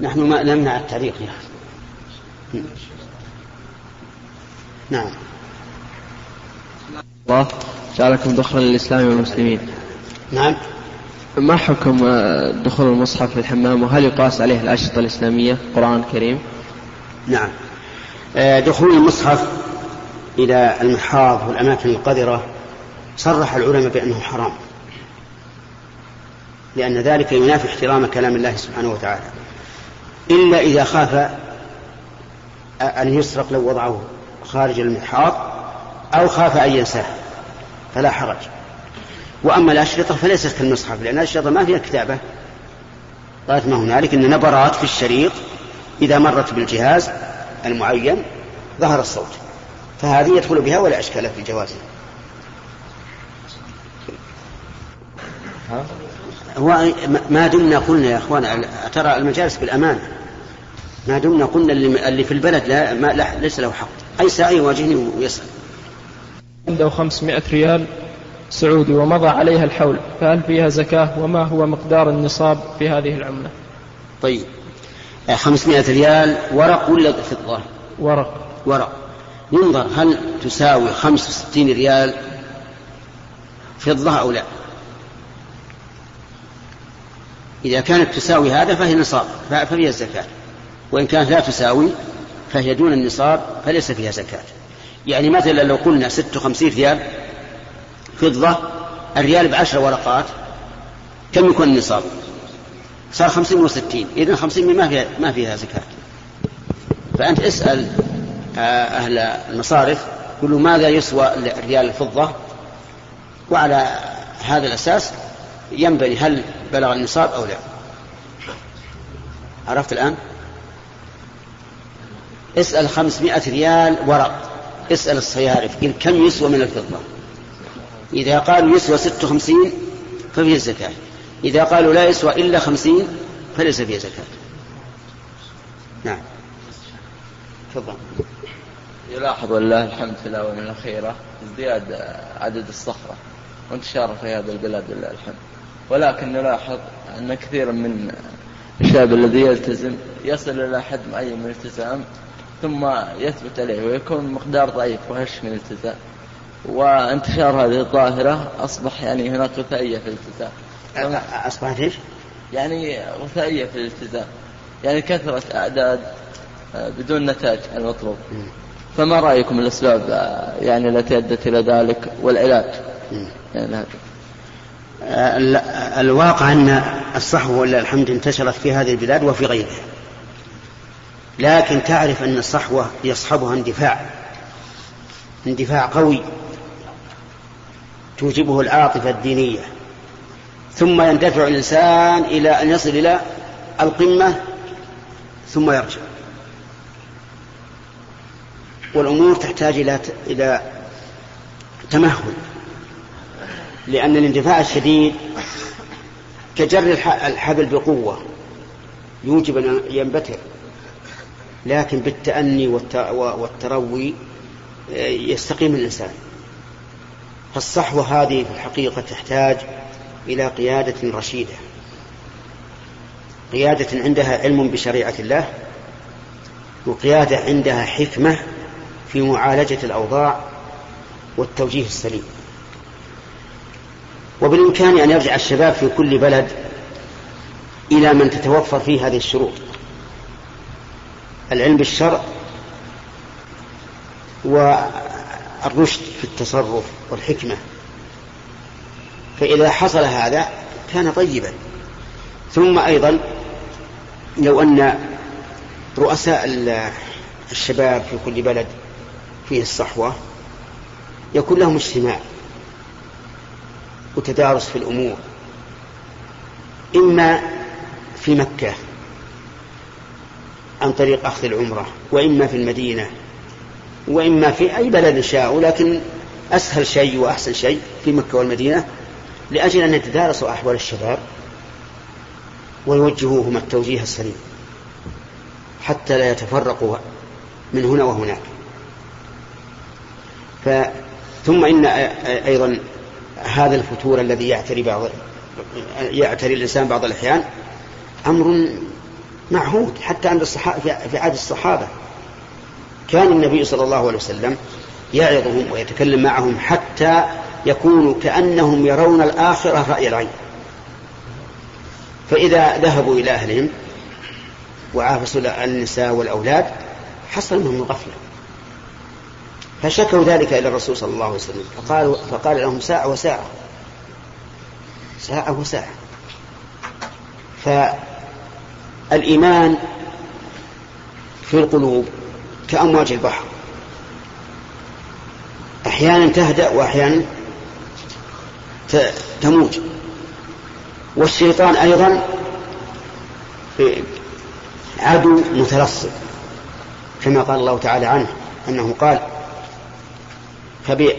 نحن ما نمنع التعليق يا نعم. الله جعلكم دخلا للإسلام والمسلمين. نعم. ما حكم دخول المصحف في الحمام وهل يقاس عليه الأشرطة الإسلامية؟ القرآن الكريم نعم. آه، دخول المصحف إلى المحاض والأماكن القذرة صرح العلماء بأنه حرام. لأن ذلك ينافي احترام كلام الله سبحانه وتعالى. إلا إذا خاف أن يسرق لو وضعه خارج المحاض أو خاف أن ينساه فلا حرج. وأما الأشرطة فليست كالمصحف لأن الأشرطة ما فيها كتابة. قالت ما هنالك إن نبرات في الشريط إذا مرت بالجهاز المعين ظهر الصوت فهذه يدخل بها ولا أشكال في جوازها. هو ما دمنا قلنا يا إخوان ترى المجالس بالأمانة. ما دمنا قلنا اللي في البلد لا, ما لا ليس له حق. أي ساعي يواجهني ويسأل. عنده 500 ريال سعودي ومضى عليها الحول فهل فيها زكاة؟ وما هو مقدار النصاب في هذه العملة؟ طيب. 500 ريال ورق ولا فضة؟ ورق. ورق. ينظر هل تساوي 65 ريال فضة أو لا؟ إذا كانت تساوي هذا فهي نصاب ففيها الزكاة وإن كانت لا تساوي فهي دون النصاب فليس فيها زكاة. يعني مثلا لو قلنا 56 ريال فضة الريال بعشر ورقات كم يكون النصاب؟ صار خمسين وستين. إذن خمسين ما فيها ما فيها زكاة. فأنت اسأل آه، أهل المصارف قل ماذا يسوى الريال الفضة؟ وعلى هذا الأساس ينبني هل بلغ النصاب أو لا. عرفت الآن؟ اسأل خمسمائة ريال ورق. اسأل الصيارف. قل كم يسوى من الفضة؟ إذا قالوا يسوى ست وخمسين ففيه الزكاة. إذا قالوا لا يسوى إلا خمسين فليس فيه زكاة. نعم. تفضل. يلاحظ ولله الحمد في الآونة الأخيرة ازدياد عدد الصخرة وانتشاره في هذه البلاد لله الحمد. ولكن نلاحظ أن كثيرا من الشاب الذي يلتزم يصل إلى حد معين من الالتزام ثم يثبت عليه ويكون مقدار ضعيف وهش من الالتزام. وانتشار هذه الظاهرة أصبح يعني هناك غثائية في الالتزام. أصبحت إيش؟ يعني غثائية في الالتزام. يعني كثرة أعداد آه، بدون نتاج المطلوب. فما رأيكم الأسباب آه، يعني التي أدت إلى ذلك والعلاج؟ يعني آه، الواقع أن الصحوة ولله الحمد انتشرت في هذه البلاد وفي غيرها. لكن تعرف أن الصحوة يصحبها اندفاع اندفاع قوي توجبه العاطفة الدينية. ثم يندفع الإنسان إلى أن يصل إلى القمة ثم يرجع. والأمور تحتاج إلى إلى تمهل. لأن الاندفاع الشديد كجر الحبل بقوة. يوجب أن ينبتر. لكن بالتأني والتروي آه، يستقيم الإنسان. فالصحوة هذه في الحقيقة تحتاج إلى قيادة رشيدة. قيادة عندها علم بشريعة الله وقيادة عندها حكمة في معالجة الأوضاع والتوجيه السليم. وبالإمكان أن يرجع الشباب في كل بلد إلى من تتوفر فيه هذه الشروط. العلم بالشرع والرشد في التصرف والحكمة. فإذا حصل هذا كان طيبا. ثم أيضا لو أن رؤساء الشباب في كل بلد فيه الصحوة يكون لهم اجتماع. وتدارس في الأمور إما في مكة عن طريق أخذ العمرة وإما في المدينة وإما في أي بلد شاء لكن أسهل شيء وأحسن شيء في مكة والمدينة لأجل أن يتدارسوا أحوال الشباب ويوجهوهم التوجيه السليم حتى لا يتفرقوا من هنا وهناك. ف ثم إن أيضا هذا الفتور الذي يعتري بعض يعتري الإنسان بعض الأحيان أمر معهود حتى عند الصحابة في عهد الصحابة. كان النبي صلى الله عليه وسلم يعظهم ويتكلم معهم حتى يكونوا كأنهم يرون الآخرة رأي العين. فإذا ذهبوا إلى أهلهم وعافسوا النساء والأولاد حصل منهم الغفلة فشكوا ذلك إلى الرسول صلى الله عليه وسلم. فقالوا فقال لهم ساعة وساعة. ساعة وساعة. فالإيمان في القلوب كأمواج البحر. أحيانا تهدأ وأحيانا تموج. والشيطان أيضا عدو متلصق كما قال الله تعالى عنه أنه قال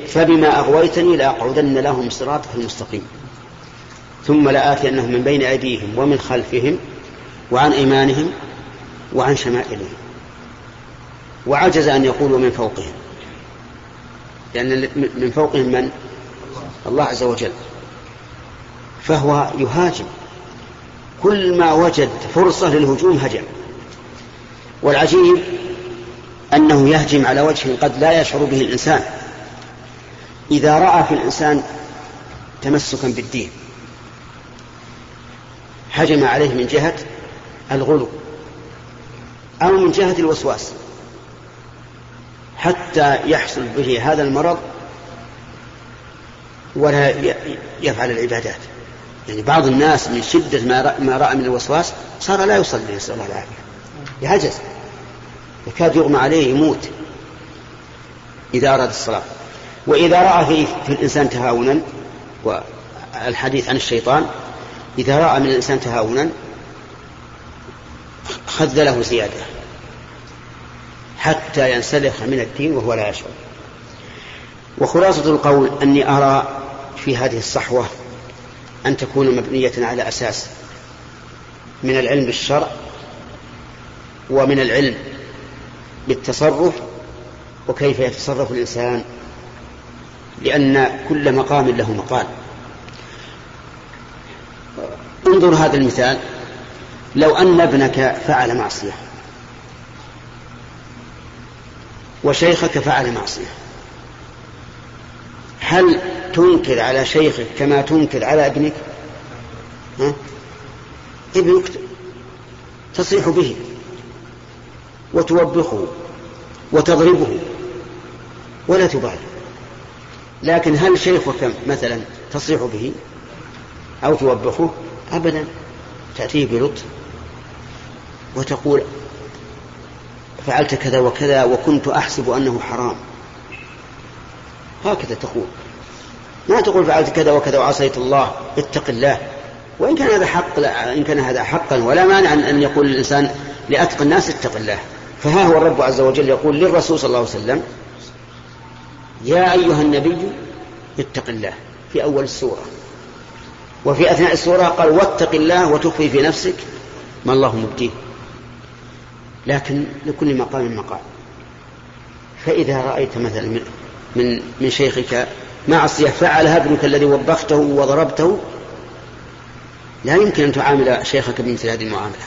فبما أغويتني لأقعدن لهم صراطك المستقيم. ثم لآتينهم من بين أيديهم ومن خلفهم وعن أيمانهم وعن شمائلهم. وعجز أن يقولوا من فوقهم. لأن من فوقهم من؟ الله عز وجل. فهو يهاجم. كل ما وجد فرصة للهجوم هجم. والعجيب أنه يهجم على وجه قد لا يشعر به الإنسان. إذا رأى في الإنسان تمسكا بالدين هجم عليه من جهة الغلو أو من جهة الوسواس حتى يحصل به هذا المرض ولا يفعل العبادات. يعني بعض الناس من شدة ما رأى من الوسواس صار لا يصلي نسأل الله العافية. يعجز يكاد يغمى عليه يموت إذا أراد الصلاة. وإذا رأى في, في الإنسان تهاونا والحديث عن الشيطان إذا رأى من الإنسان تهاونا خذله زيادة حتى ينسلخ من الدين وهو لا يشعر. وخلاصة القول أني أرى في هذه الصحوة أن تكون مبنية على أساس من العلم بالشرع ومن العلم بالتصرف وكيف يتصرف الإنسان لأن كل مقام له مقال. انظر هذا المثال. لو أن ابنك فعل معصية. وشيخك فعل معصية. هل تنكر على شيخك كما تنكر على ابنك؟ ها؟ ابنك تصيح به. وتوبخه. وتضربه. ولا تبالي لكن هل شيخك مثلا تصيح به أو توبخه؟ أبدا. تأتيه بلطف وتقول فعلت كذا وكذا وكنت أحسب أنه حرام. هكذا تقول. ما تقول فعلت كذا وكذا وعصيت الله اتق الله. وإن كان هذا حق لا إن كان هذا حقا ولا مانع أن يقول الإنسان لأتقى الناس اتق الله. فها هو الرب عز وجل يقول للرسول صلى الله عليه وسلم يا أيها النبي اتق الله في أول السورة. وفي أثناء السورة قال واتق الله وتخفي في نفسك ما الله مبديه. لكن لكل مقام مقام فإذا رأيت مثلا من من, من شيخك معصية فعلها ابنك الذي وبخته وضربته لا يمكن أن تعامل شيخك بمثل هذه المعاملة.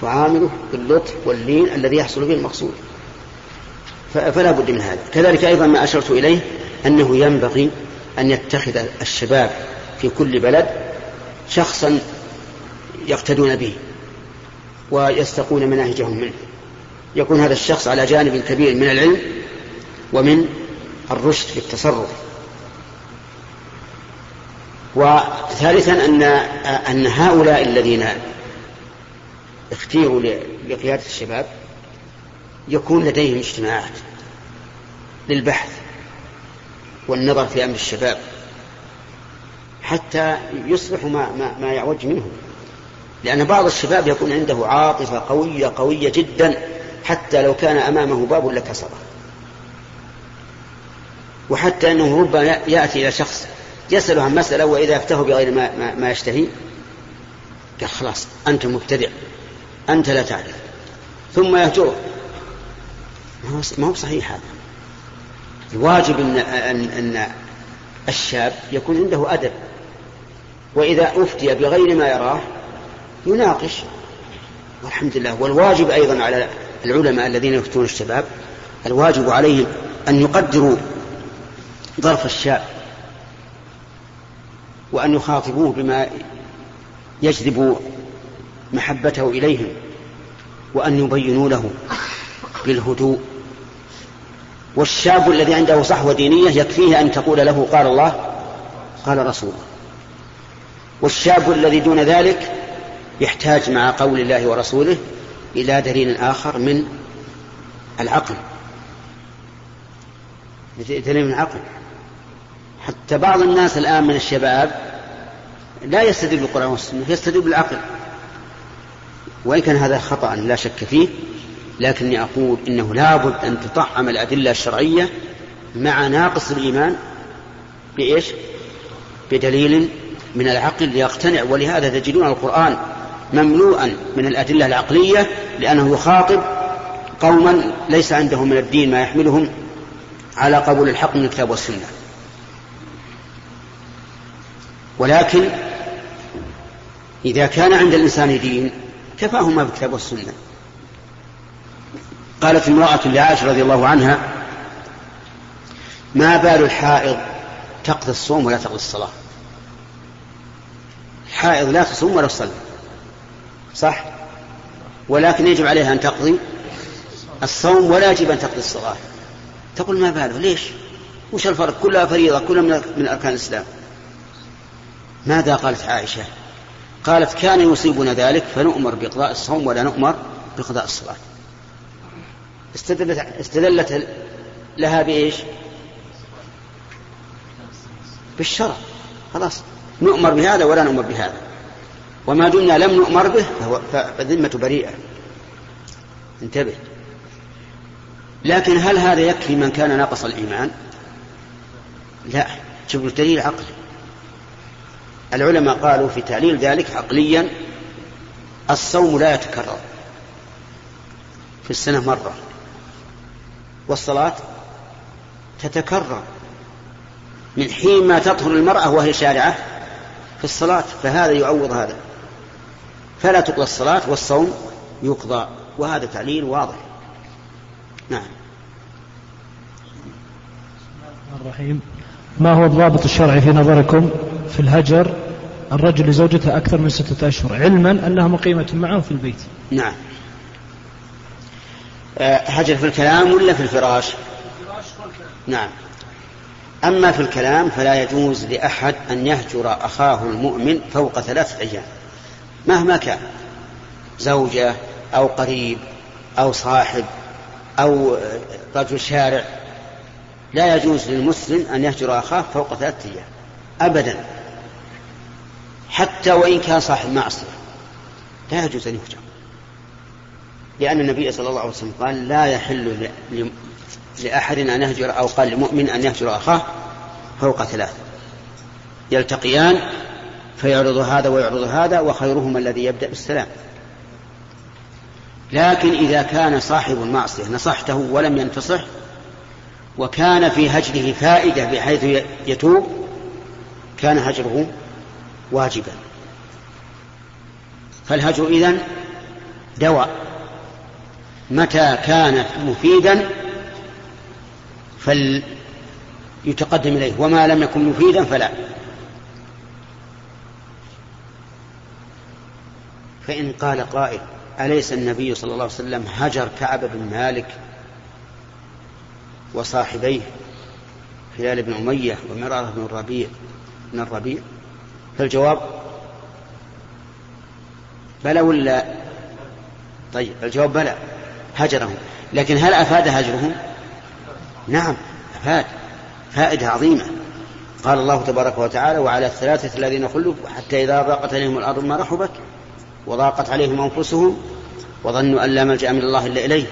تعامله باللطف واللين الذي يحصل به المقصود. فلا بد من هذا. كذلك أيضا ما أشرت إليه أنه ينبغي أن يتخذ الشباب في كل بلد شخصا يقتدون به ويستقون مناهجهم منه. يكون هذا الشخص على جانب كبير من العلم ومن الرشد في التصرف. وثالثا أن أن هؤلاء الذين اختيروا لقيادة الشباب يكون لديهم اجتماعات للبحث والنظر في أمر الشباب حتى يصبحوا ما, ما, ما يعوج منهم. لأن بعض الشباب يكون عنده عاطفة قوية قوية جدا حتى لو كان أمامه باب لكسره. وحتى أنه ربما يأتي إلى شخص يسأله عن مسألة وإذا أفتاه بغير ما, ما, ما يشتهي قال خلاص أنت مبتدع أنت لا تعرف. ثم يهجره. ما هو صحيح هذا. الواجب أن, أن, أن الشاب يكون عنده أدب. وإذا أفتي بغير ما يراه يناقش. والحمد لله. والواجب أيضا على العلماء الذين يفتون الشباب الواجب عليهم أن يقدروا ظرف الشاب. وأن يخاطبوه بما يجذب محبته إليهم. وأن يبينوا له. بالهدوء. والشاب الذي عنده صحوة دينية يكفيه أن تقول له قال الله قال رسوله والشاب الذي دون ذلك يحتاج مع قول الله ورسوله إلى دليل آخر من العقل. دليل من العقل. حتى بعض الناس الآن من الشباب لا يستدل بالقرآن والسنة يستدل بالعقل. وإن كان هذا خطأ لا شك فيه لكني أقول إنه لابد أن تطعم الأدلة الشرعية مع ناقص الإيمان. بإيش؟ بدليل من العقل ليقتنع. ولهذا تجدون القرآن مملوءا من الأدلة العقلية لأنه يخاطب قوما ليس عندهم من الدين ما يحملهم على قبول الحق من الكتاب والسنة. ولكن إذا كان عند الإنسان دين كفاه ما بالكتاب والسنة. قالت امرأة لعائشة رضي الله عنها ما بال الحائض تقضي الصوم ولا تقضي الصلاة؟ الحائض لا تصوم ولا تصلي صح؟ ولكن يجب عليها أن تقضي الصوم ولا يجب أن تقضي الصلاة. تقول ما باله ليش؟ وش الفرق؟ كلها فريضة كلها من أركان الإسلام. ماذا قالت عائشة؟ قالت كان يصيبنا ذلك فنؤمر بإقضاء الصوم ولا نؤمر بقضاء الصلاة. استدلت, استدلت لها بإيش؟ بالشرع. خلاص. نؤمر بهذا ولا نؤمر بهذا. وما دمنا لم نؤمر به فالذمة بريئة. انتبه. لكن هل هذا يكفي من كان ناقص الإيمان؟ لا. شوف دليل عقلي. العلماء قالوا في تعليل ذلك عقليا الصوم لا يتكرر. في السنة مرة. والصلاة تتكرر من حين ما تطهر المرأة وهي شارعة في الصلاة فهذا يعوض هذا. فلا تقضى الصلاة والصوم يقضى وهذا تعليل واضح. نعم. الرحيم. ما هو الضابط الشرعي في نظركم في الهجر؟ الرجل لزوجته أكثر من ستة أشهر علما أنها مقيمة معه في البيت. نعم. هجر في الكلام ولا في الفراش؟ نعم. أما في الكلام فلا يجوز لأحد أن يهجر أخاه المؤمن فوق ثلاثة أيام مهما كان زوجة أو قريب أو صاحب أو رجل شارع. لا يجوز للمسلم أن يهجر أخاه فوق ثلاثة أيام أبدا. حتى وإن كان صاحب معصية لا يجوز أن يهجر. لأن النبي صلى الله عليه وسلم قال لا يحل لأحد أن يهجر أو قال لمؤمن أن يهجر أخاه فوق ثلاث. يلتقيان فيعرض هذا ويعرض هذا وخيرهما الذي يبدأ بالسلام. لكن إذا كان صاحب المعصية نصحته ولم ينتصح وكان في هجره فائدة بحيث يتوب كان هجره واجبا. فالهجر إذن دواء. متى كان مفيدا فليتقدم إليه وما لم يكن مفيدا فلا. فإن قال قائل أليس النبي صلى الله عليه وسلم هجر كعب بن مالك وصاحبيه هلال بن أمية ومرارة بن الربيع بن الربيع؟ فالجواب بلى ولا؟ طيب الجواب بلى. هجرهم. لكن هل أفاد هجرهم؟ نعم أفاد. فائدة عظيمة. قال الله تبارك وتعالى وعلى الثلاثة الذين خلوا حتى إذا ضاقت عليهم الأرض ما رحبت وضاقت عليهم أنفسهم وظنوا أن لا ملجأ من الله إلا إليه.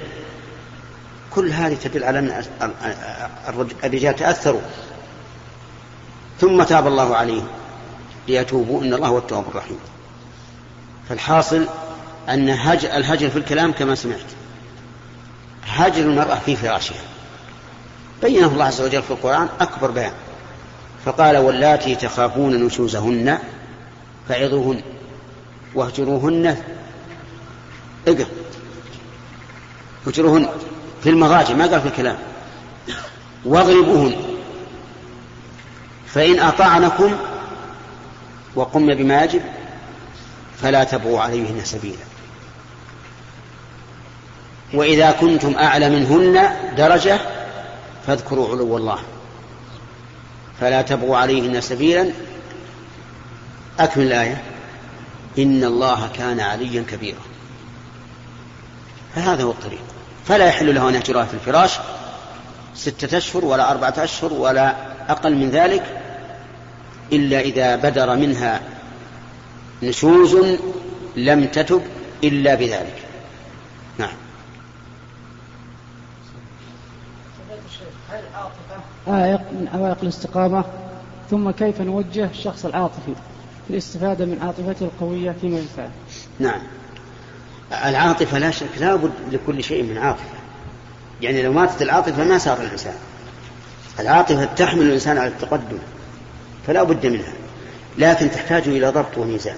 كل هذه تدل على أن الرجال تأثروا. ثم تاب الله عليهم ليتوبوا إن الله هو التواب الرحيم. فالحاصل أن هجر الهجر في الكلام كما سمعت. هجر المرأة في فراشها. بينه الله عز وجل في القرآن أكبر بيان. فقال واللاتي تخافون نشوزهن فعظوهن واهجروهن اقف اهجروهن في المضاجع ما قال في الكلام. واضربوهن. فإن أطعنكم وقمن بما يجب فلا تبغوا عليهن سبيلا. وإذا كنتم أعلى منهن درجة فاذكروا علو الله. فلا تبغوا عليهن سبيلا. أكمل الآية إن الله كان عليا كبيرا. فهذا هو الطريق. فلا يحل له أن يهجرها في الفراش ستة أشهر ولا أربعة أشهر ولا أقل من ذلك إلا إذا بدر منها نشوز لم تتب إلا بذلك. عائق من عوائق الاستقامة ثم كيف نوجه الشخص العاطفي في الاستفادة من عاطفته القوية فيما ينفعه نعم. العاطفة لا شك لا بد لكل شيء من عاطفة. يعني لو ماتت العاطفة ما صار الإنسان. العاطفة تحمل الإنسان على التقدم فلا بد منها. لكن تحتاج إلى ضبط وميزان.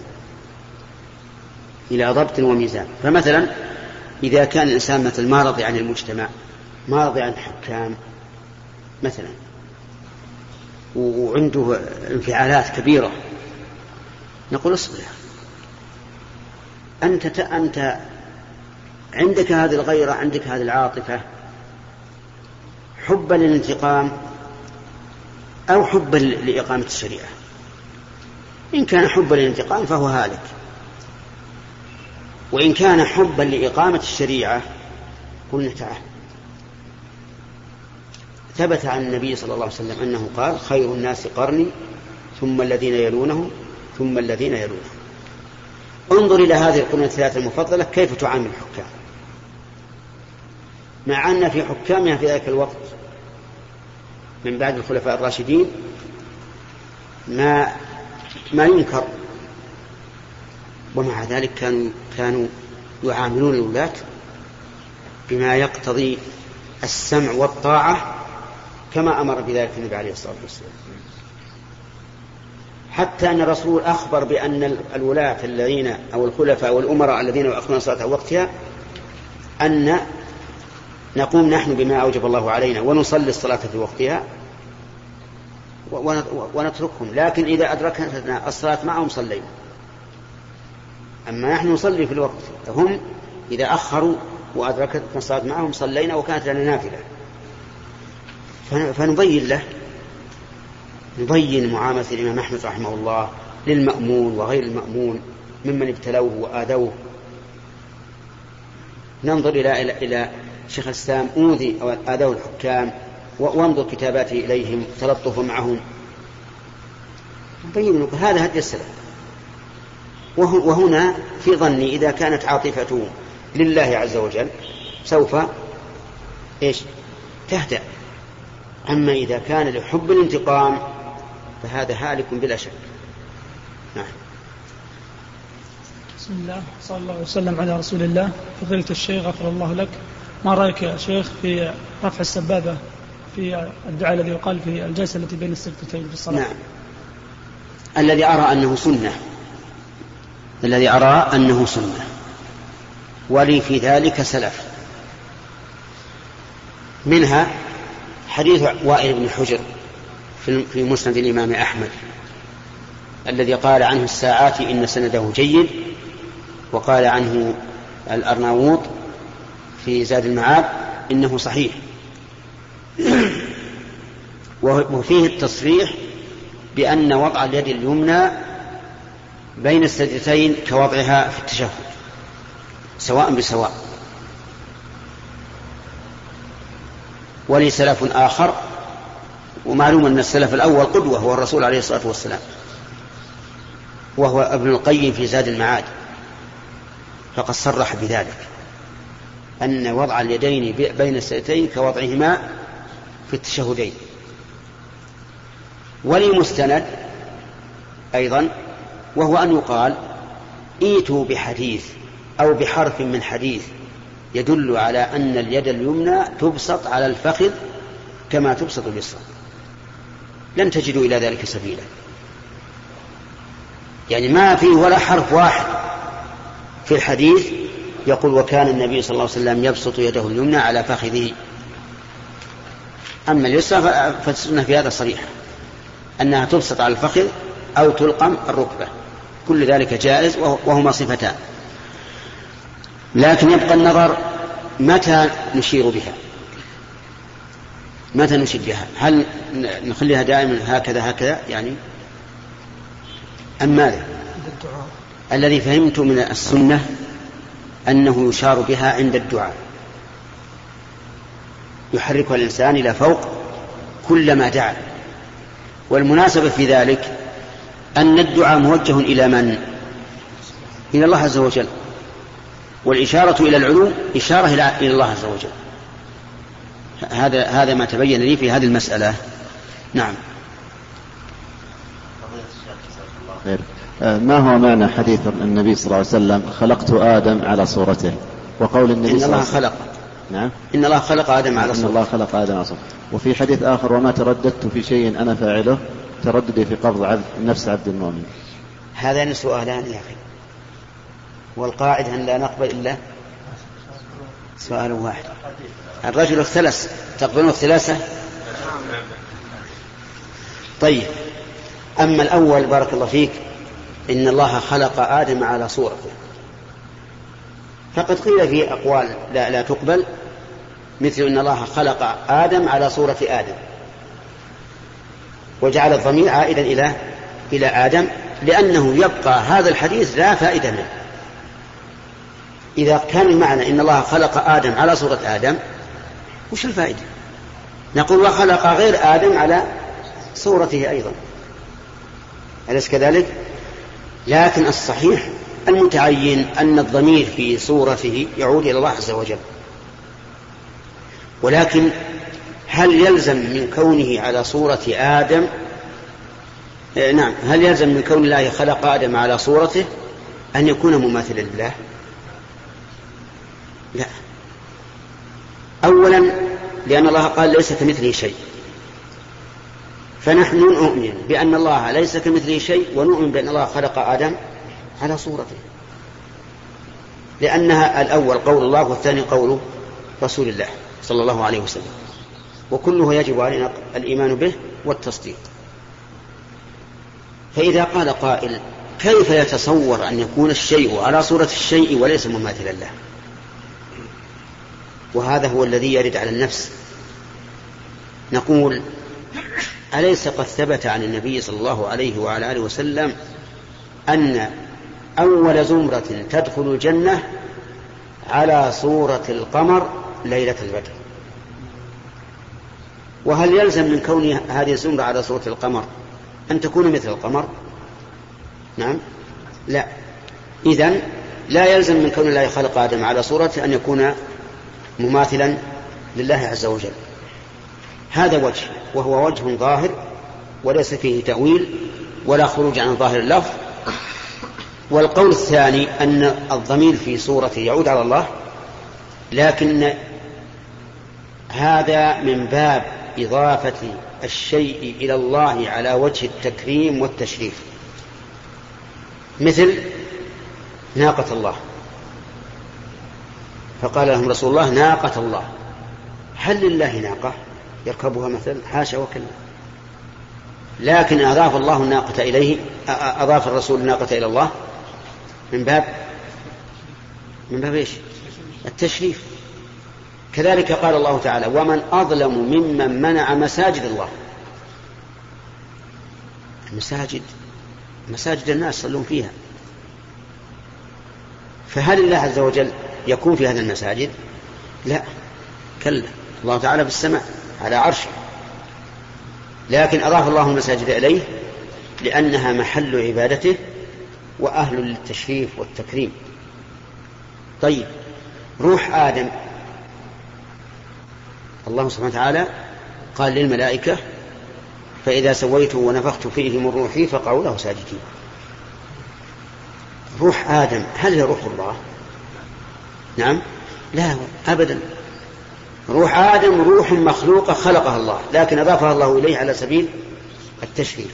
إلى ضبط وميزان. فمثلا إذا كان الإنسان مثل ما رضي عن المجتمع ما رضي عن الحكام مثلا. وعنده انفعالات كبيرة. نقول اصبر. أنت أنت عندك هذه الغيرة عندك هذه العاطفة حبا للانتقام أو حبا لإقامة الشريعة. إن كان حبا للانتقام فهو هالك. وإن كان حبا لإقامة الشريعة قلنا تعال. ثبت عن النبي صلى الله عليه وسلم أنه قال خير الناس قرني ثم الذين يلونهم ثم الذين يلونهم. انظر إلى هذه القرون الثلاثة المفضلة كيف تعامل الحكام؟ مع أن في حكامها في ذلك الوقت من بعد الخلفاء الراشدين ما ما ينكر. ومع ذلك كانوا كانوا يعاملون الولاة بما يقتضي السمع والطاعة كما أمر بذلك النبي عليه الصلاة والسلام. حتى أن الرسول أخبر بأن الولاة الذين أو الخلفاء والأمراء الذين يؤخرون الصلاة وقتها أن نقوم نحن بما أوجب الله علينا ونصلي الصلاة في وقتها ونتركهم. لكن إذا أدركنا الصلاة معهم صلينا. أما نحن نصلي في الوقت هم إذا أخروا وأدركتنا الصلاة معهم صلينا وكانت لنا نافلة. فنبين له. نبين معاملة الإمام أحمد رحمه الله للمأمون وغير المأمون ممن ابتلوه وآذوه. ننظر إلى إلى إلى شيخ الإسلام أوذي أو آذوه الحكام وانظر كتاباته إليهم تلطف معهم. نبين هذا هدي السلف. وهنا في ظني إذا كانت عاطفته لله عز وجل سوف إيش؟ تهدأ. أما إذا كان لحب الانتقام فهذا هالك بلا شك. نعم. بسم الله. صلى الله وسلم على رسول الله. فضيلة الشيخ غفر الله لك. ما رأيك يا شيخ في رفع السبابة في الدعاء الذي يقال في الجلسة التي بين السجدتين في الصلاة؟ نعم. الذي أرى أنه سنة. الذي أرى أنه سنة. ولي في ذلك سلف. منها حديث وائل بن حجر في مسند الإمام أحمد الذي قال عنه الساعات إن سنده جيد وقال عنه الأرناووط في زاد المعاد إنه صحيح. وفيه التصريح بأن وضع اليد اليمنى بين السجدتين كوضعها في التشهد سواء بسواء. ولي سلف آخر ومعلوم أن السلف الأول قدوة هو الرسول عليه الصلاة والسلام. وهو ابن القيم في زاد المعاد. فقد صرح بذلك. أن وضع اليدين بين السجدتين كوضعهما في التشهدين. ولمستند أيضا وهو أن يقال إيتوا بحديث أو بحرف من حديث يدل على أن اليد اليمنى تبسط على الفخذ كما تبسط اليسرى لن تجدوا إلى ذلك سبيلا. يعني ما في ولا حرف واحد في الحديث يقول وكان النبي صلى الله عليه وسلم يبسط يده اليمنى على فخذه. أما اليسرى فالسنة في هذا صريحة. أنها تبسط على الفخذ أو تلقم الركبة. كل ذلك جائز وهما صفتان. لكن يبقى النظر متى نشير بها؟ متى نشير بها؟ هل نخليها دائما هكذا هكذا؟ يعني أم ماذا؟ الذي فهمت من السنة أنه يشار بها عند الدعاء. يحركها الإنسان إلى فوق كلما دعا. والمناسبة في ذلك أن الدعاء موجه إلى من؟ إلى الله عز وجل. والإشارة إلى العلو إشارة إلى الله عز وجل. هذا هذا ما تبين لي في هذه المسألة. نعم. خير. آه، ما هو معنى حديث النبي صلى الله عليه وسلم خلقت آدم على صورته؟ وقول النبي إن صلى الله عليه وسلم خلق. نعم. إن الله خلق آدم على إن صورته. الله خلق آدم على صورته. وفي حديث آخر وما ترددت في شيء أنا فاعله ترددي في قبض عبد نفس عبد المؤمن. هذان سؤالان يا أخي. والقاعدة أن لا نقبل إلا سؤال واحد. الرجل اختلس تقبلون الثلاثة طيب. أما الأول بارك الله فيك إن الله خلق آدم على صورته. فقد قيل في أقوال لا, لا تقبل مثل أن الله خلق آدم على صورة آدم. وجعل الضمير عائدا إلى إلى آدم لأنه يبقى هذا الحديث لا فائدة منه. إذا كان المعنى إن الله خلق آدم على صورة آدم وش الفائدة؟ نقول وخلق غير آدم على صورته أيضا. أليس كذلك؟ لكن الصحيح المتعين أن الضمير في صورته يعود إلى الله عز وجل. ولكن هل يلزم من كونه على صورة آدم؟ آه نعم. هل يلزم من كون الله خلق آدم على صورته أن يكون مماثلا لله؟ لا. أولا لأن الله قال ليس كمثله شيء. فنحن نؤمن بأن الله ليس كمثله شيء ونؤمن بأن الله خلق آدم على صورته. لأنها الأول قول الله والثاني قول رسول الله صلى الله عليه وسلم. وكله يجب علينا الإيمان به والتصديق. فإذا قال قائل كيف يتصور أن يكون الشيء على صورة الشيء وليس مماثلا له؟ وهذا هو الذي يرد على النفس. نقول أليس قد ثبت عن النبي صلى الله عليه وعلى آله وسلم أن أول زمرة تدخل الجنة على صورة القمر ليلة البدر؟ وهل يلزم من كون هذه الزمرة على صورة القمر أن تكون مثل القمر؟ نعم. لا. إذن لا يلزم من كون الله خلق آدم على صورته أن يكون مماثلا لله عز وجل. هذا وجه وهو وجه ظاهر وليس فيه تأويل ولا خروج عن ظاهر اللفظ. والقول الثاني أن الضمير في صورته يعود على الله لكن هذا من باب إضافة الشيء إلى الله على وجه التكريم والتشريف. مثل ناقة الله. فقال لهم رسول الله ناقة الله. هل لله ناقة؟ يركبها مثلا حاشا وكلا. لكن أضاف الله الناقة إليه أضاف الرسول الناقة إلى الله. من باب من باب إيش؟ التشريف. كذلك قال الله تعالى ومن أظلم ممن منع مساجد الله. المساجد مساجد الناس يصلون فيها. فهل الله عز وجل يكون في هذه المساجد؟ لا. كلا. الله تعالى في السماء على عرشه. لكن أضاف الله المساجد إليه لأنها محل عبادته وأهل للتشريف والتكريم. طيب. روح آدم. الله سبحانه وتعالى قال للملائكة فإذا سويته ونفخت فيه من روحي فقعوا له ساجدين. روح آدم. هل هي روح الله؟ نعم. لا أبدا. روح آدم روح مخلوقة خلقها الله لكن أضافها الله إليه على سبيل التشريف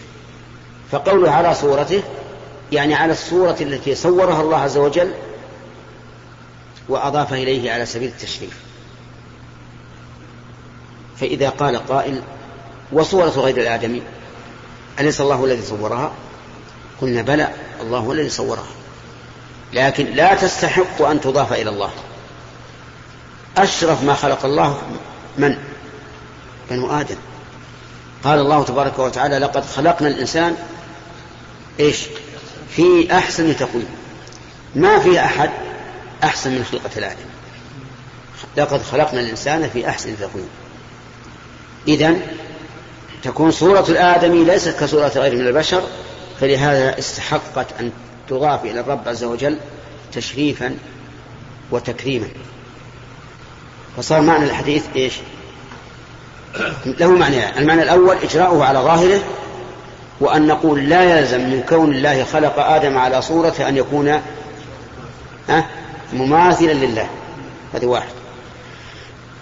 فقوله على صورته يعني على الصورة التي صورها الله عز وجل وأضاف إليه على سبيل التشريف فإذا قال قائل وصورة غير الآدمي أليس الله الذي صورها؟ قلنا بلى الله الذي صورها. لكن لا تستحق أن تضاف إلى الله. أشرف ما خلق الله من؟ بنو آدم. قال الله تبارك وتعالى لقد خلقنا الإنسان إيش؟ في أحسن تقويم. ما في أحد أحسن من خلقة الآدم. لقد خلقنا الإنسان في أحسن تقويم. إذا تكون صورة الآدمي ليست كصورة غيره من البشر فلهذا استحقت أن تضاف إلى الرب عز وجل تشريفا وتكريما. فصار معنى الحديث إيش؟ له معنى. المعنى الأول إجراؤه على ظاهره وأن نقول لا يلزم من كون الله خلق آدم على صورة أن يكون مماثلا لله. هذا واحد.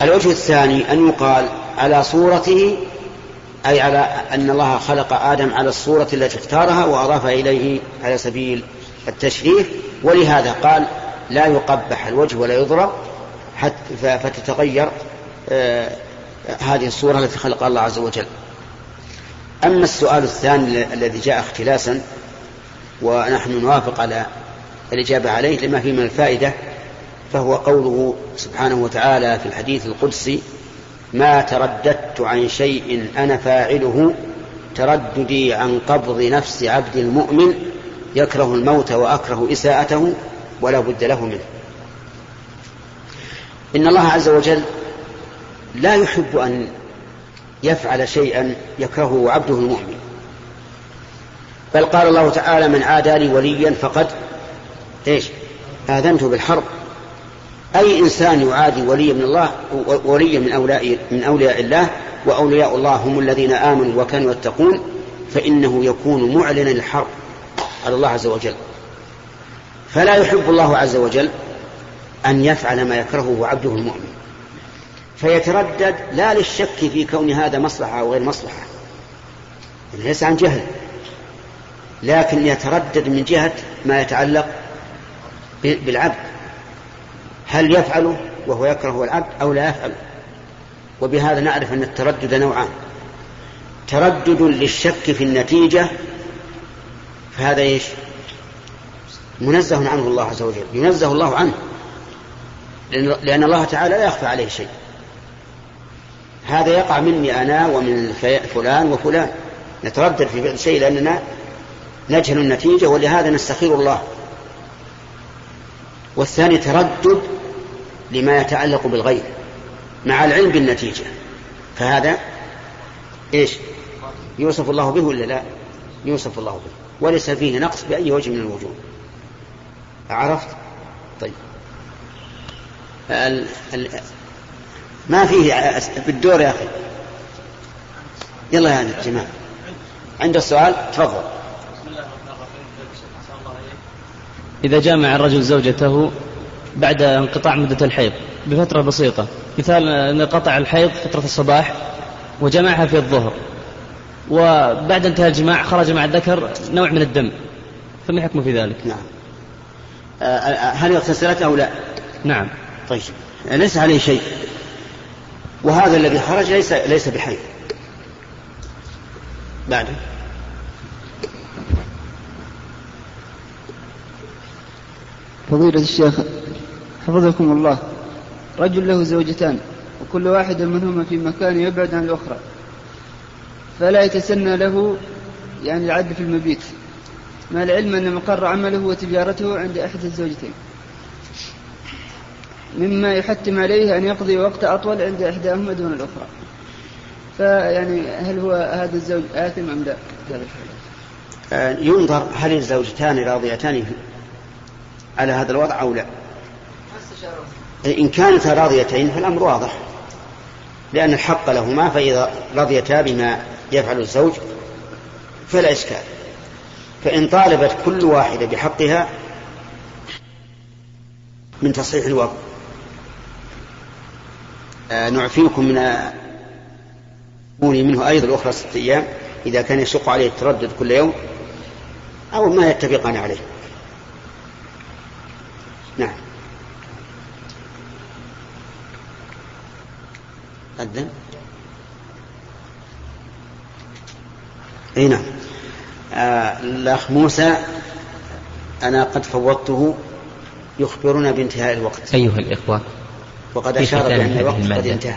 الوجه الثاني أن يقال على صورته أي على أن الله خلق آدم على الصورة التي اختارها وأضاف إليه على سبيل التشريف ولهذا قال لا يقبح الوجه ولا يضرب حتى فتتغير آه هذه الصورة التي خلق الله عز وجل. أما السؤال الثاني الذي جاء اختلاسا ونحن نوافق على الإجابة عليه لما فيه من الفائدة فهو قوله سبحانه وتعالى في الحديث القدسي ما ترددت عن شيء أنا فاعله ترددي عن قبض نفس عبد المؤمن يكره الموت وأكره إساءته ولا بد له منه. إن الله عز وجل لا يحب أن يفعل شيئا يكرهه عبده المؤمن. بل قال الله تعالى من عادى لي وليا فقد إيش؟ آذنته بالحرب. أي إنسان يعادي ولي من الله وليا من أولياء من أولياء الله وأولياء الله هم الذين آمنوا وكانوا يتقون فإنه يكون معلنا الحرب على الله عز وجل. فلا يحب الله عز وجل أن يفعل ما يكرهه عبده المؤمن. فيتردد لا للشك في كون هذا مصلحة أو غير مصلحة. ليس عن جهل. لكن يتردد من جهة ما يتعلق بالعبد. هل يفعله وهو يكره العبد أو لا يفعله وبهذا نعرف أن التردد نوعان. تردد للشك في النتيجة فهذا إيش؟ منزه عنه الله عز وجل. ينزه الله عنه لأن الله تعالى لا يخفى عليه شيء. هذا يقع مني أنا ومن فلان وفلان. نتردد في فعل شيء لأننا نجهل النتيجة ولهذا نستخير الله. والثاني تردد لما يتعلق بالغيب مع العلم بالنتيجة. فهذا إيش؟ يوصف الله به ولا لا؟ يوصف الله به. وليس فيه نقص بأي وجه من الوجوه. عرفت؟ طيب. ال ال ما فيه بالدور يا أخي. يلا يا جماعة. عند السؤال؟ تفضل. إذا جامع الرجل زوجته بعد انقطاع مدة الحيض بفترة بسيطة. مثال أن قطع الحيض فترة الصباح وجمعها في الظهر. وبعد انتهاء الجماع خرج مع الذكر نوع من الدم. فما الحكم في ذلك؟ نعم. آه، هل اغتسلت أو لا؟ نعم. طيب. ليس عليه شيء. وهذا الذي خرج ليس ليس بحي بعد. فضيلة الشيخ حفظكم الله. رجل له زوجتان وكل واحدة منهما في مكان يبعد عن الأخرى. فلا يتسنى له يعني العد في المبيت. مع العلم أن مقر عمله وتجارته عند إحدى الزوجتين. مما يحتم عليه أن يقضي وقت أطول عند إحداهما دون الأخرى. فيعني هل هو هذا الزوج آثم أم لا؟ آه، ينظر هل الزوجتان راضيتان على هذا الوضع أو لا. إن كانتا راضيتين فالأمر واضح. لأن الحق لهما فإذا رضيتا بما يفعل الزوج فلا إشكال. فإن طالبت كل واحدة بحقها من تصحيح الوضع. آه، نعفيكم من كوني منه أيضا الأخرى ستة أيام. إذا كان يشق عليه التردد كل يوم أو ما يتفقان عليه. نعم. قدم إي نعم. آه الأخ موسى أنا قد فوضته يخبرنا بانتهاء الوقت. أيها الإخوة وقد أشار بأن الوقت قد انتهى.